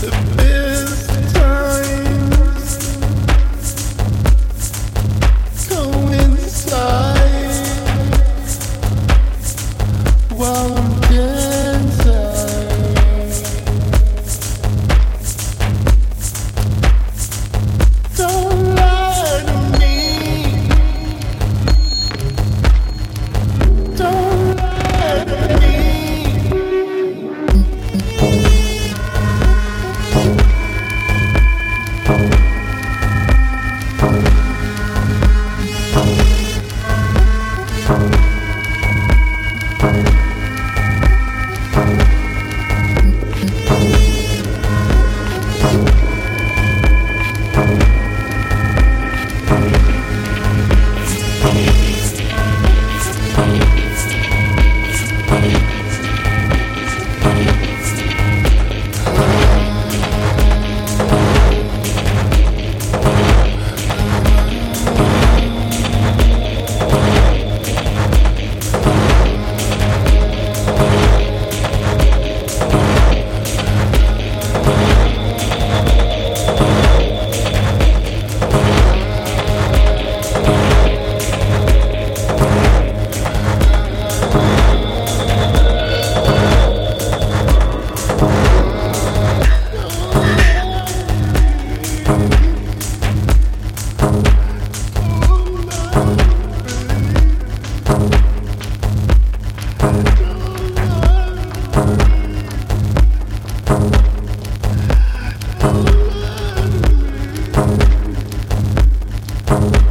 Ha ha ha. Thank